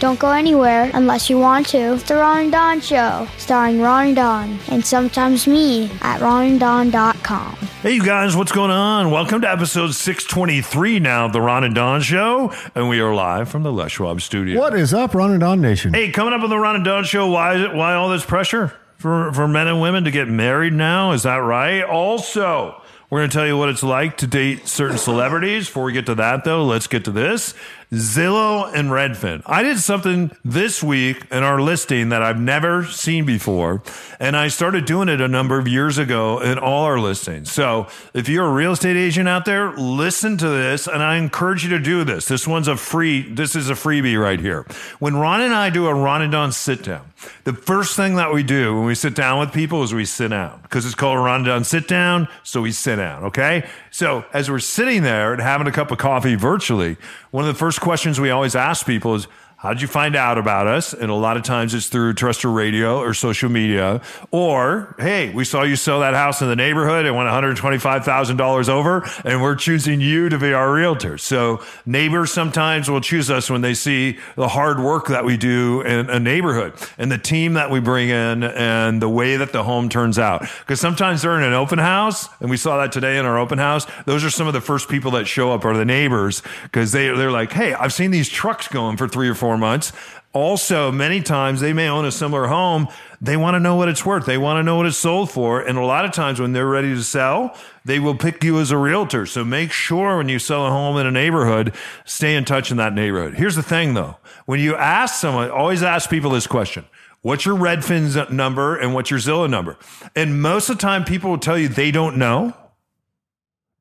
Don't go anywhere unless you want to. It's the Ron and Don Show, starring Ron and Don, and sometimes me at ronanddon.com. Hey, you guys, what's going on? Welcome to episode 623 now of the Ron and Don Show, and we are live from the Les Schwab studio. What is up, Ron and Don Nation? Hey, coming up on the Ron and Don Show, why is it, why all this pressure for, for men and women to get married now? Is that right? Also, we're going to tell you what it's like to date certain celebrities. Before we get to that, though, let's get to this. Zillow and Redfin. I did something this week in our listing that I've never seen before, and I started doing it a number of years ago in all our listings. So if you're a real estate agent out there, listen to this, and I encourage you to do this. This one's a free, this is a freebie right here. When Ron and I do a Ron and Don sit down, the first thing that we do when we sit down with people is we sit down because it's called a Ron and Don sit down. So we sit down. Okay. So as we're sitting there and having a cup of coffee virtually, one of the first questions we always ask people is, how did you find out about us? And a lot of times it's through terrestrial radio or social media. Or, hey, we saw you sell that house in the neighborhood and went $125,000 over, and we're choosing you to be our realtor. So neighbors sometimes will choose us when they see the hard work that we do in a neighborhood and the team that we bring in and the way that the home turns out. Because sometimes they're in an open house, and we saw that today in our open house. Those are some of the first people that show up are the neighbors because they, they're like, hey, I've seen these trucks going for three or four months. Also, many times they may own a similar home. They want to know what it's worth. They want to know what it's sold for. And a lot of times when they're ready to sell, they will pick you as a realtor. So make sure when you sell a home in a neighborhood, stay in touch in that neighborhood. Here's the thing though. When you ask someone, always ask people this question. What's your Redfin's number and what's your Zillow number? And most of the time people will tell you they don't know,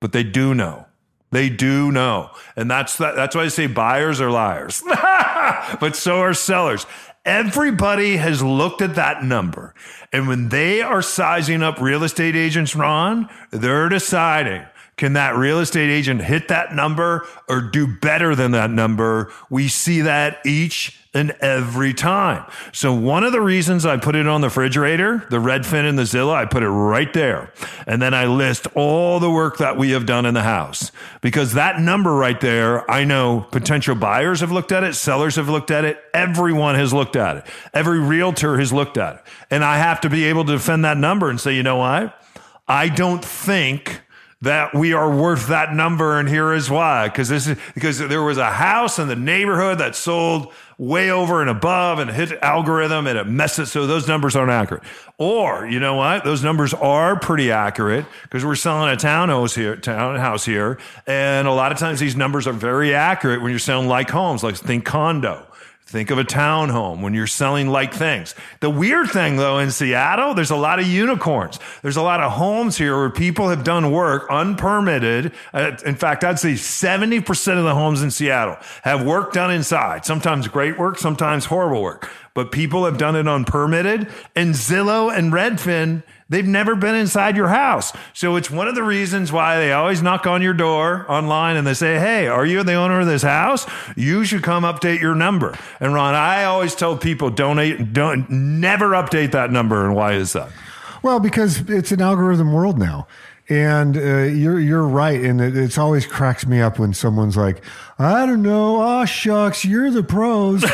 but they do know. They do know. And that's that, that's why I say buyers are liars. but so are sellers. Everybody has looked at that number. And when they are sizing up real estate agents, Ron, they're deciding can that real estate agent hit that number or do better than that number? We see that each and every time. So one of the reasons I put it on the refrigerator, the Redfin and the Zillow, I put it right there. And then I list all the work that we have done in the house because that number right there, I know potential buyers have looked at it, sellers have looked at it, everyone has looked at it. Every realtor has looked at it. And I have to be able to defend that number and say, you know what? I don't think that we are worth that number and here is why. Because this is because there was a house in the neighborhood that sold way over and above and hit algorithm and it messed it so those numbers aren't accurate. Or you know what? Those numbers are pretty accurate because we're selling a townhouse here townhouse here and a lot of times these numbers are very accurate when you're selling like homes like think condo Think of a townhome when you're selling like things. The weird thing though in Seattle, there's a lot of unicorns. There's a lot of homes here where people have done work unpermitted. Uh, in fact, I'd say 70% of the homes in Seattle have work done inside. Sometimes great work, sometimes horrible work. But people have done it unpermitted. And Zillow and Redfin, they've never been inside your house. So it's one of the reasons why they always knock on your door online and they say, Hey, are you the owner of this house? You should come update your number. And Ron, I always tell people don't, don't never update that number. And why is that? Well, because it's an algorithm world now. And uh, you're you're right, and it it's always cracks me up when someone's like, "I don't know, ah shucks, you're the pros."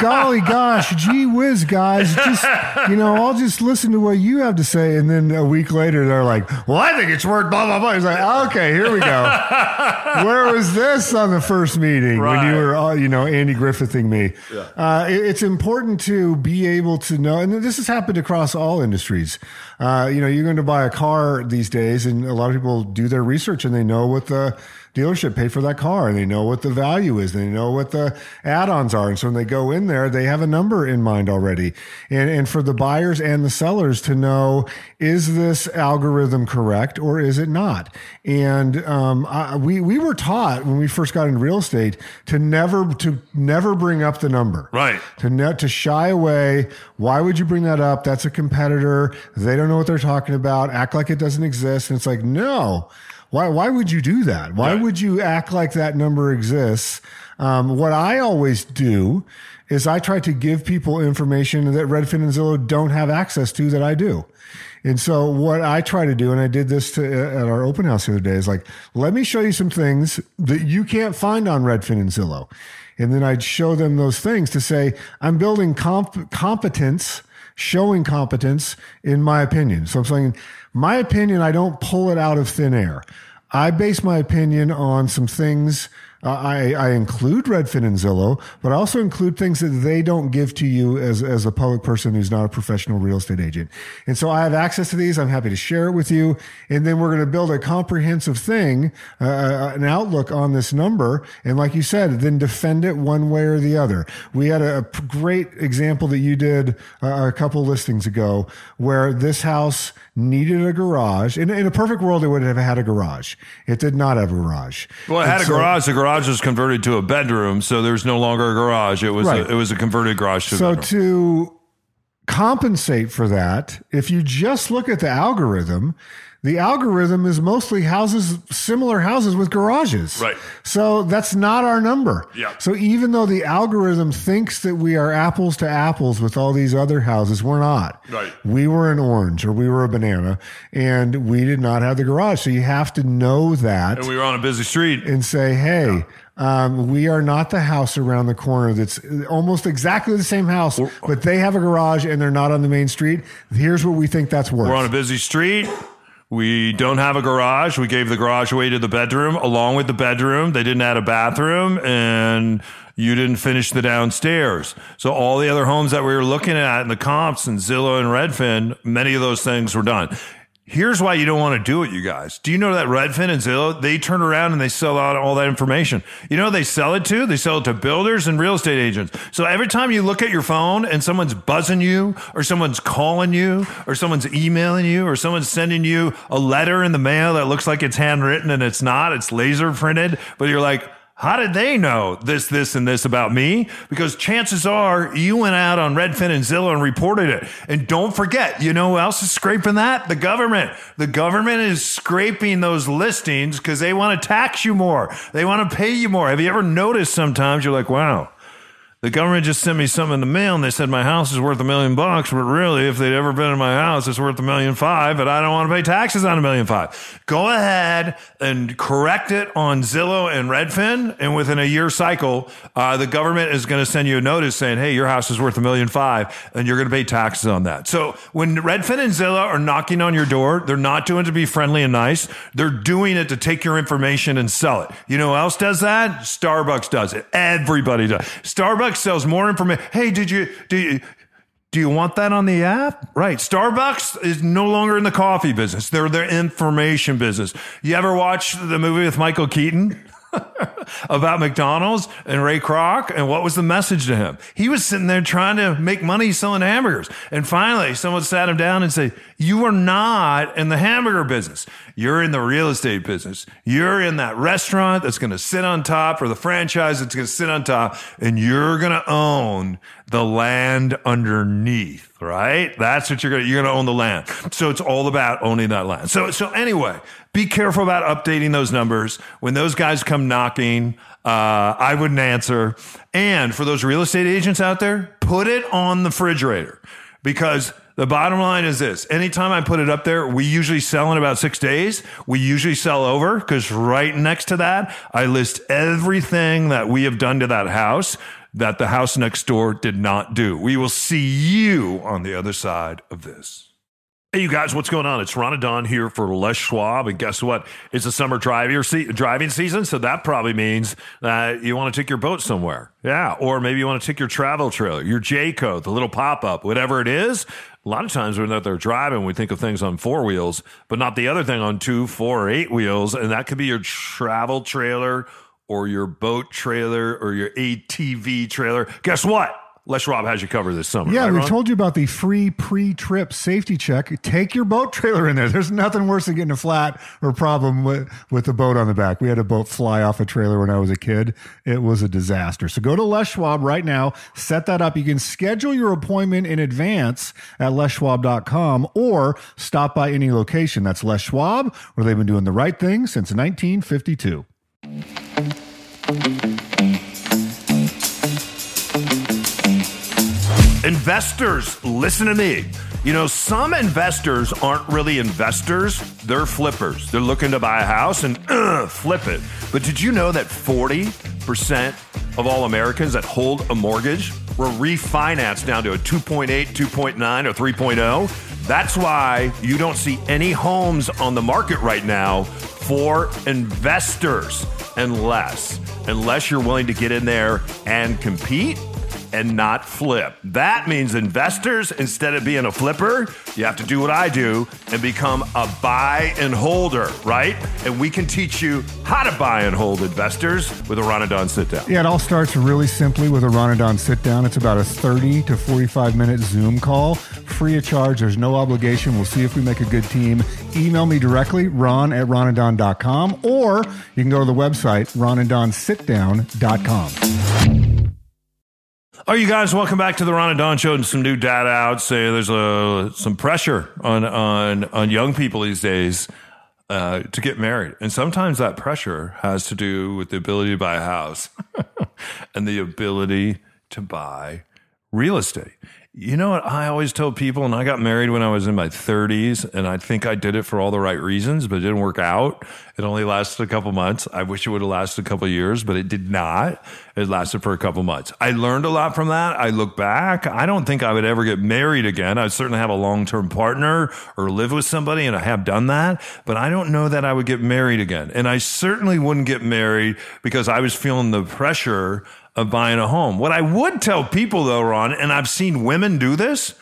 Golly gosh, gee whiz, guys, just you know, I'll just listen to what you have to say, and then a week later they're like, "Well, I think it's worth blah blah blah." It's like, okay, here we go. Where was this on the first meeting when you were, uh, you know, Andy Griffithing me? Uh, it- it's important to be able to know, and this has happened across all industries. Uh, you know, you're going to buy a car these days, and a lot of people do their research and they know what the dealership paid for that car and they know what the value is. They know what the add-ons are. And so when they go in there, they have a number in mind already. And, and for the buyers and the sellers to know, is this algorithm correct or is it not? And, um, I, we, we were taught when we first got into real estate to never, to never bring up the number. Right. To ne- to shy away. Why would you bring that up? That's a competitor. They don't know what they're talking about. Act like it doesn't exist. And it's like, no. Why, why would you do that? Why Right. would you act like that number exists? Um, what I always do is I try to give people information that Redfin and Zillow don't have access to that I do. And so what I try to do, and I did this to, at our open house the other day, is like, let me show you some things that you can't find on Redfin and Zillow. And then I'd show them those things to say, I'm building comp- competence, showing competence in my opinion. So I'm saying, my opinion, I don't pull it out of thin air. I base my opinion on some things. Uh, I, I include Redfin and Zillow, but I also include things that they don't give to you as, as a public person who's not a professional real estate agent. And so I have access to these. I'm happy to share it with you. And then we're going to build a comprehensive thing, uh, an outlook on this number. And like you said, then defend it one way or the other. We had a great example that you did uh, a couple listings ago where this house needed a garage. In, in a perfect world, it would have had a garage. It did not have a garage. Well, it had And a so- garage. The garage was converted to a bedroom, so there's no longer a garage. It was Right. a, it was a converted garage to So to compensate for that, if you just look at the algorithm, the algorithm is mostly houses, similar houses with garages. Right. So that's not our number. Yeah. So even though the algorithm thinks that we are apples to apples with all these other houses, we're not. Right. We were an orange or we were a banana and we did not have the garage. So you have to know that and we were on a busy street. and say, hey, um, we are not the house around the corner that's almost exactly the same house, but they have a garage and they're not on the main street. Here's what we think that's worth. We're on a busy street. We don't have a garage. We gave the garage away to the bedroom. Along with the bedroom, they didn't add a bathroom and you didn't finish the downstairs. So all the other homes that we were looking at in the comps and Zillow and Redfin, many of those things were done. Here's why you don't want to do it, you guys. Do you know that Redfin and Zillow, they turn around and they sell out all that information? You know they sell it to? They sell it to builders and real estate agents. So every time you look at your phone and someone's buzzing you or someone's calling you or someone's emailing you or someone's sending you a letter in the mail that looks like it's handwritten and it's not, it's laser printed, but you're like, how did they know this, this, and this about me? Because chances are you went out on Redfin and Zillow and reported it. And don't forget, you know who else is scraping that? The government. The government is scraping those listings because they want to tax you more. They want to pay you more. Have you ever noticed sometimes you're like, wow, the government just sent me something in the mail and they said my house is worth a million bucks, but really, if they'd ever been in my house, it's worth a million five, but I don't want to pay taxes on a million five. Go ahead and correct it on Zillow and Redfin, and within a year cycle, uh, the government is going to send you a notice saying, hey, your house is worth a million five, and you're going to pay taxes on that. So when Redfin and Zillow are knocking on your door, they're not doing it to be friendly and nice. They're doing it to take your information and sell it. You know who else does that? Starbucks does it. Everybody does. Starbucks sells more information. Hey, did you, do you, do you want that on the app? Right. Starbucks is no longer in the coffee business. They're the information business. You ever watch the movie with Michael Keaton? about McDonald's and Ray Kroc and what was the message to him? He was sitting there trying to make money selling hamburgers. And finally, someone sat him down and said, You are not in the hamburger business. You're in the real estate business. You're in that restaurant that's going to sit on top or the franchise that's going to sit on top and you're going to own the land underneath, right? That's what you're going to, you're going to own the land. So it's all about owning that land. So, so anyway, be careful about updating those numbers. When those guys come knocking, uh, I wouldn't answer. And for those real estate agents out there, put it on the refrigerator because the bottom line is this. Anytime I put it up there, we usually sell in about six days. We usually sell over because right next to that, I list everything that we have done to that house that the house next door did not do. We will see you on the other side of this. Hey, you guys, what's going on? It's Ron and Don here for Les Schwab. And guess what? It's the summer drive se- driving season. So that probably means that you want to take your boat somewhere. Yeah. Or maybe you want to take your travel trailer, your Jayco, the little pop up, whatever it is. A lot of times when they're driving, we think of things on four wheels, but not the other thing on two, four, or eight wheels. And that could be your travel trailer or your boat trailer or your ATV trailer. Guess what? Les Schwab has you covered this summer. Yeah, right, we Ron? told you about the free pre-trip safety check. Take your boat trailer in there. There's nothing worse than getting a flat or problem with, with the boat on the back. We had a boat fly off a trailer when I was a kid. It was a disaster. So go to Les Schwab right now. Set that up. You can schedule your appointment in advance at leschwab.com or stop by any location. That's Les Schwab, where they've been doing the right thing since 1952. Investors, listen to me. You know, some investors aren't really investors, they're flippers. They're looking to buy a house and uh, flip it. But did you know that 40% of all Americans that hold a mortgage were refinanced down to a 2.8, 2.9, or 3.0? That's why you don't see any homes on the market right now for investors unless unless you're willing to get in there and compete and not flip. That means investors, instead of being a flipper, you have to do what I do and become a buy and holder, right? And we can teach you how to buy and hold investors with a Ronadon sit down. Yeah, it all starts really simply with a Ronadon sit down. It's about a 30 to 45 minute Zoom call, free of charge. There's no obligation. We'll see if we make a good team. Email me directly, ron at ronanddon.com, or you can go to the website, ronanddonsitdown.com. All right, you guys, welcome back to the Ron and Don Show. And some new data out say there's a, some pressure on on on young people these days uh, to get married, and sometimes that pressure has to do with the ability to buy a house and the ability to buy real estate. You know what I always tell people, and I got married when I was in my 30s, and I think I did it for all the right reasons, but it didn't work out. It only lasted a couple months. I wish it would have lasted a couple years, but it did not. It lasted for a couple months. I learned a lot from that. I look back. I don't think I would ever get married again. I'd certainly have a long term partner or live with somebody, and I have done that, but I don't know that I would get married again. And I certainly wouldn't get married because I was feeling the pressure of buying a home. What I would tell people though, Ron, and I've seen women do this.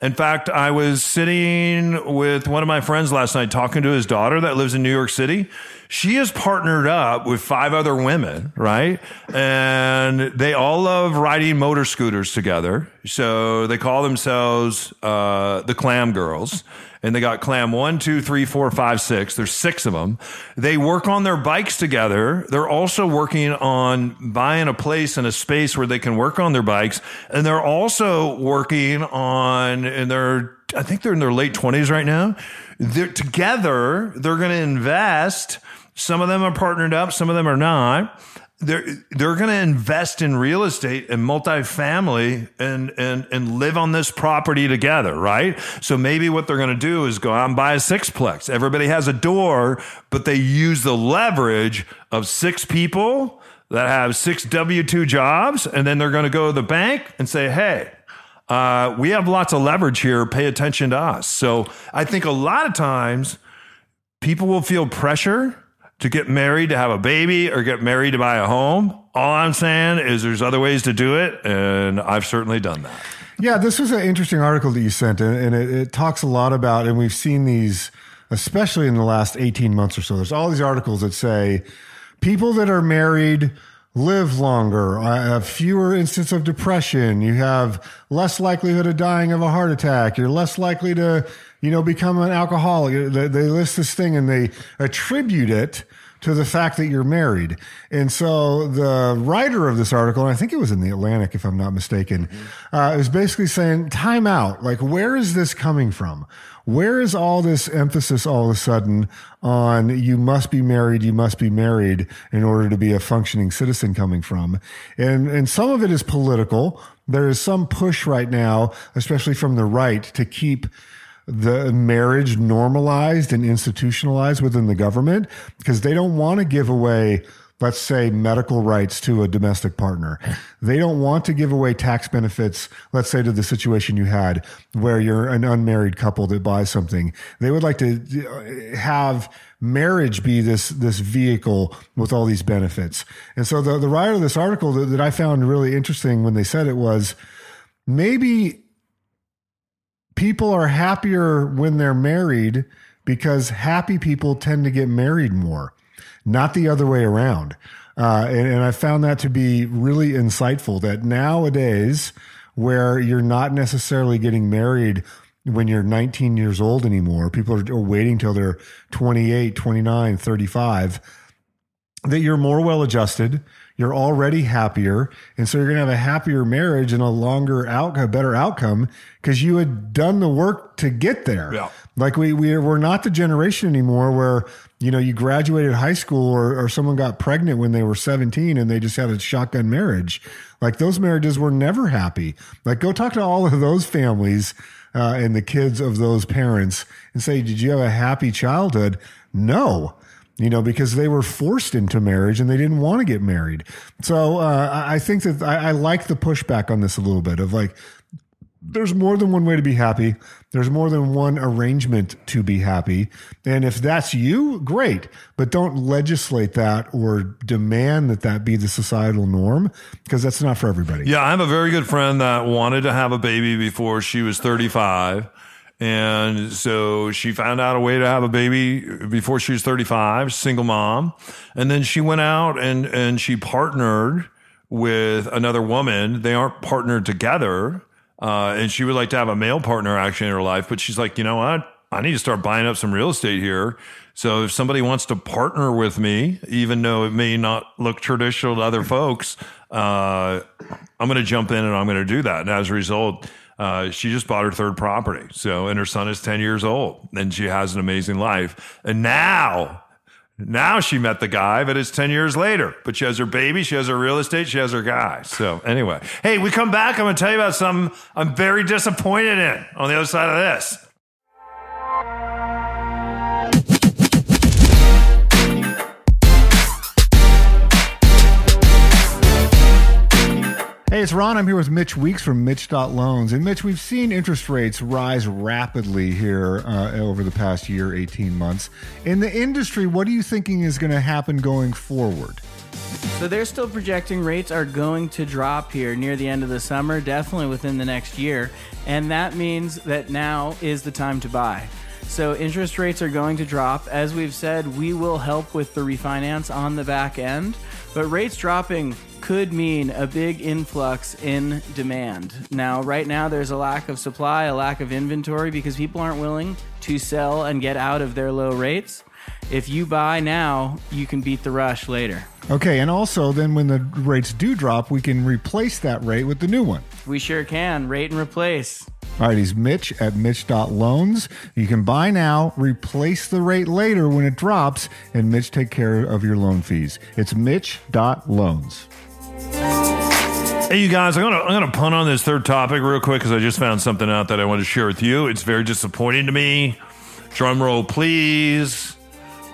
In fact, I was sitting with one of my friends last night talking to his daughter that lives in New York City. She is partnered up with five other women, right? And they all love riding motor scooters together. So they call themselves uh, the Clam Girls and they got clam one, two, three, four, five, six. There's six of them. They work on their bikes together. They're also working on buying a place and a space where they can work on their bikes. And they're also working on, and they're, I think they're in their late 20s right now. They're together, they're going to invest. Some of them are partnered up, some of them are not they're they're going to invest in real estate and multifamily and and and live on this property together, right? So maybe what they're going to do is go out and buy a sixplex. Everybody has a door, but they use the leverage of six people that have six W two jobs, and then they're going to go to the bank and say, "Hey." Uh, we have lots of leverage here. Pay attention to us. So I think a lot of times people will feel pressure to get married to have a baby or get married to buy a home. All I'm saying is there's other ways to do it, and I've certainly done that. Yeah, this was an interesting article that you sent, and it, it talks a lot about, and we've seen these, especially in the last 18 months or so. There's all these articles that say people that are married live longer, uh, have fewer instances of depression, you have less likelihood of dying of a heart attack, you're less likely to, you know, become an alcoholic. They, they list this thing and they attribute it to the fact that you're married. And so the writer of this article, and I think it was in the Atlantic, if I'm not mistaken, uh, is basically saying, time out. Like, where is this coming from? Where is all this emphasis all of a sudden on you must be married, you must be married in order to be a functioning citizen coming from? And, and some of it is political. There is some push right now, especially from the right, to keep the marriage normalized and institutionalized within the government because they don't want to give away let's say medical rights to a domestic partner. They don't want to give away tax benefits, let's say to the situation you had where you're an unmarried couple that buys something. They would like to uh, have marriage be this this vehicle with all these benefits. And so the the writer of this article that, that I found really interesting when they said it was maybe people are happier when they're married because happy people tend to get married more, not the other way around. Uh, and, and I found that to be really insightful that nowadays, where you're not necessarily getting married when you're 19 years old anymore, people are, waiting till they're 28, 29, 35, that you're more well adjusted you're already happier. And so you're going to have a happier marriage and a longer out, a better outcome because you had done the work to get there. Yeah. Like we, we, we're not the generation anymore where, you know, you graduated high school or, or someone got pregnant when they were 17 and they just had a shotgun marriage. Like those marriages were never happy. Like go talk to all of those families uh, and the kids of those parents and say, did you have a happy childhood? No you know, because they were forced into marriage and they didn't want to get married. So uh, I think that I, I like the pushback on this a little bit of like, there's more than one way to be happy. There's more than one arrangement to be happy. And if that's you, great. But don't legislate that or demand that that be the societal norm because that's not for everybody. Yeah, I have a very good friend that wanted to have a baby before she was 35. And so she found out a way to have a baby before she was 35, single mom. And then she went out and, and she partnered with another woman. They aren't partnered together. Uh, and she would like to have a male partner actually in her life, but she's like, you know what? I need to start buying up some real estate here. So if somebody wants to partner with me, even though it may not look traditional to other folks, uh, I'm going to jump in and I'm going to do that. And as a result, uh, she just bought her third property. So, and her son is 10 years old and she has an amazing life. And now, now she met the guy, but it's 10 years later. But she has her baby, she has her real estate, she has her guy. So, anyway, hey, we come back. I'm going to tell you about something I'm very disappointed in on the other side of this. Hey, it's Ron. I'm here with Mitch Weeks from Mitch.loans. And Mitch, we've seen interest rates rise rapidly here uh, over the past year, 18 months. In the industry, what are you thinking is going to happen going forward? So they're still projecting rates are going to drop here near the end of the summer, definitely within the next year. And that means that now is the time to buy. So interest rates are going to drop. As we've said, we will help with the refinance on the back end. But rates dropping could mean a big influx in demand. Now, right now, there's a lack of supply, a lack of inventory because people aren't willing to sell and get out of their low rates. If you buy now, you can beat the rush later. Okay, and also then when the rates do drop, we can replace that rate with the new one. We sure can. Rate and replace. All right, he's Mitch at Mitch.loans. You can buy now, replace the rate later when it drops, and Mitch take care of your loan fees. It's Mitch.loans. Hey, you guys, I'm gonna I'm gonna punt on this third topic real quick because I just found something out that I want to share with you. It's very disappointing to me. Drum roll, please.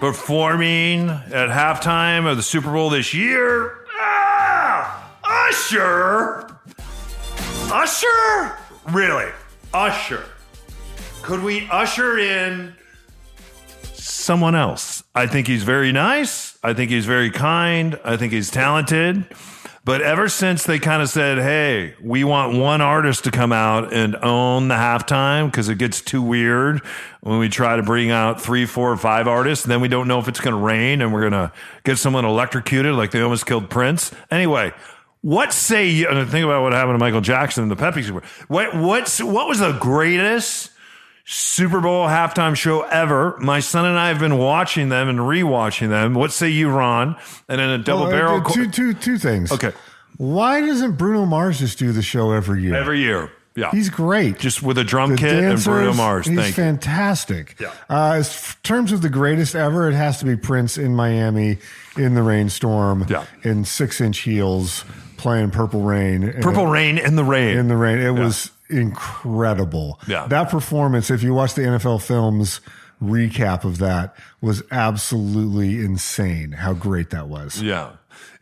Performing at halftime of the Super Bowl this year, ah, Usher. Usher, really? Usher. Could we usher in someone else? I think he's very nice. I think he's very kind. I think he's talented. But ever since they kind of said, hey, we want one artist to come out and own the halftime because it gets too weird when we try to bring out three, four, five artists, and then we don't know if it's going to rain and we're going to get someone electrocuted like they almost killed Prince. Anyway, what say you? Think about what happened to Michael Jackson and the Pepsi. What, what's, what was the greatest Super Bowl halftime show ever. My son and I have been watching them and rewatching them. What say you, Ron? And in a double Well, uh, barrel two, two, two things. Okay. Why doesn't Bruno Mars just do the show every year? every year. Yeah. He's great. just with a drum the kit and Bruno Mars. He's Thank you. fantastic. Yeah. Uh, as terms of the greatest ever, it has to be Prince in Miami in the rainstorm Yeah. in six inch heels playing Purple Rain. Purple Rain in the Rain. in the rain. It was incredible. Yeah. That performance, if you watch the NFL films recap of that was absolutely insane. How great that was. Yeah,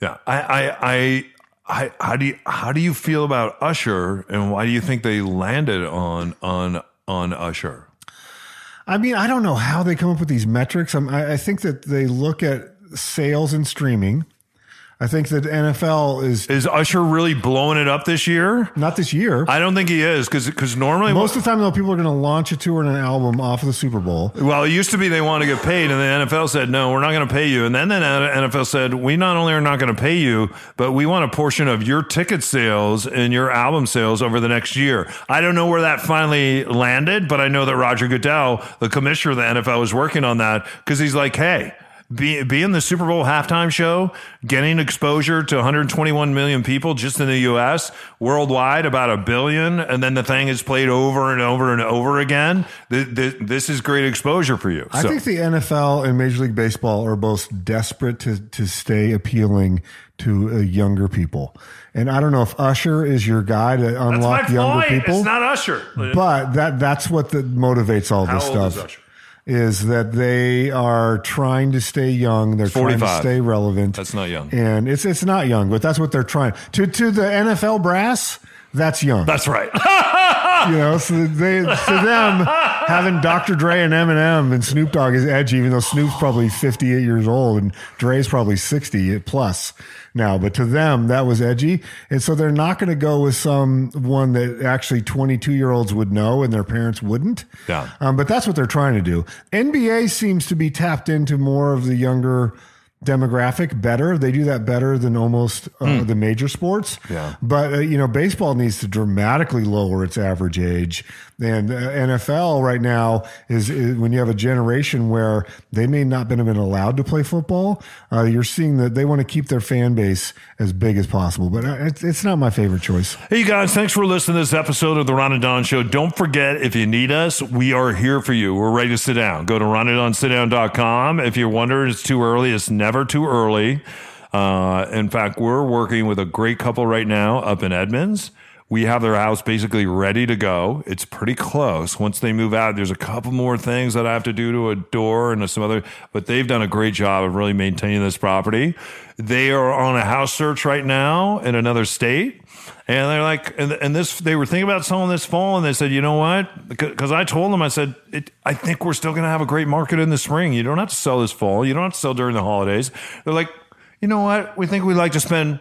yeah. I, I, I, I, how do you how do you feel about Usher, and why do you think they landed on on on Usher? I mean, I don't know how they come up with these metrics. I'm, I, I think that they look at sales and streaming. I think that NFL is Is Usher really blowing it up this year? not this year. I don't think he is because because normally Most of the time, though, people are going to launch a tour and an album off of the Super Bowl. Well, it used to be they want to get paid, and the NFL said, no, we're not going to pay you. And then the NFL said, we not only are not going to pay you, but we want a portion of your ticket sales and your album sales over the next year. I don't know where that finally landed, but I know that Roger Goodell, the commissioner of the NFL, was working on that because he's like, hey, be, being the Super Bowl halftime show, getting exposure to 121 million people just in the U.S., worldwide about a billion, and then the thing is played over and over and over again. Th- th- this is great exposure for you. I So- think the NFL and Major League Baseball are both desperate to, to stay appealing to uh, younger people. And I don't know if Usher is your guy to unlock younger point. people. It's not Usher. but that that's what the, motivates all How this stuff? Is that they are trying to stay young. They're trying to stay relevant. That's not young. and it's it's not young but that's what they're trying. To to the NFL brass that's young That's right. you know so they to them having Dr. Dre and Eminem and Snoop Dogg is edgy even though Snoop's probably 58 years old and Dre's probably 60 plus now but to them that was edgy and so they're not going to go with some one that actually 22 year olds would know and their parents wouldn't Yeah. um, but that's what they're trying to do NBA seems to be tapped into more of the younger demographic better they do that better than almost uh, the major sports Yeah. but uh, you know, baseball needs to dramatically lower its average age, and uh, NFL right now is, is when you have a generation where they may not been have been allowed to play football. Uh, you're seeing that they want to keep their fan base as big as possible, but uh, it's, it's not my favorite choice. Hey, guys, thanks for listening to this episode of the Ron and Don Show. Don't forget, if you need us, we are here for you. We're ready to sit down. Go to ronanddonsitdown.com. If you're wondering it's too early, it's never too early. Uh, in fact, we're working with a great couple right now up in Edmonds. We have their house basically ready to go. It's pretty close. Once they move out, there's a couple more things that I have to do to a door and some other, but they've done a great job of really maintaining this property. They are on a house search right now in another state. And they're like, and, and this, they were thinking about selling this fall, and they said, you know what? Because I told them, I said, I think we're still going to have a great market in the spring. You don't have to sell this fall. You don't have to sell during the holidays. They're like, you know what? We think we'd like to spend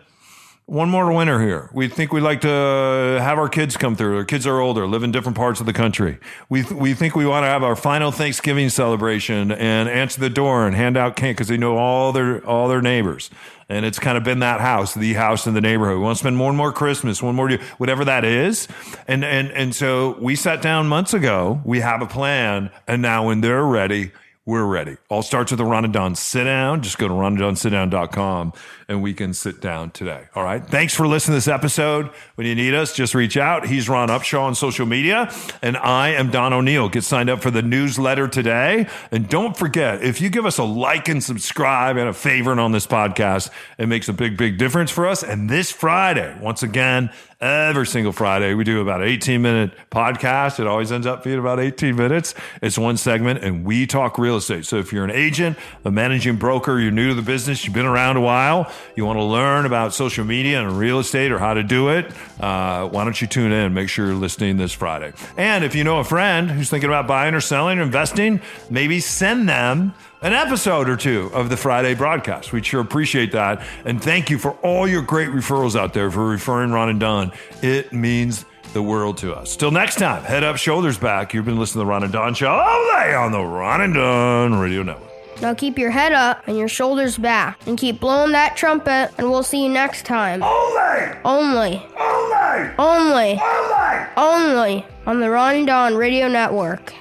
one more winter here. We think we'd like to uh, have our kids come through. Our kids are older, live in different parts of the country. We we think we want to have our final Thanksgiving celebration and answer the door and hand out cake because they know all their all their neighbors. And it's kind of been that house, the house in the neighborhood. We want to spend more and more Christmas, one more, year, whatever that is. And and and so we sat down months ago. We have a plan, and now when they're ready, we're ready. All starts with a Ron and Don sit down. Just go to ronanddonsitdown.com and we can sit down today. All right. Thanks for listening to this episode. When you need us, just reach out. He's Ron Upshaw on social media, and I am Don O'Neill. Get signed up for the newsletter today. And don't forget, if you give us a like and subscribe and a favorite on this podcast, it makes a big, big difference for us. And this Friday, once again, every single Friday. We do about an 18 minute podcast. It always ends up being about 18 minutes. It's one segment and we talk real estate. So if you're an agent, a managing broker, you're new to the business, you've been around a while, you want to learn about social media and real estate or how to do it, uh, why don't you tune in? Make sure you're listening this Friday. And if you know a friend who's thinking about buying or selling or investing, maybe send them an episode or two of the Friday broadcast. We'd sure appreciate that. And thank you for all your great referrals out there for referring Ron and Don. It means the world to us. Till next time, head up, shoulders back. You've been listening to the Ron and Don Show only on the Ron and Don Radio Network. Now keep your head up and your shoulders back and keep blowing that trumpet, and we'll see you next time. Only! Only, Only! only, Only! only on the Ron and Don Radio Network.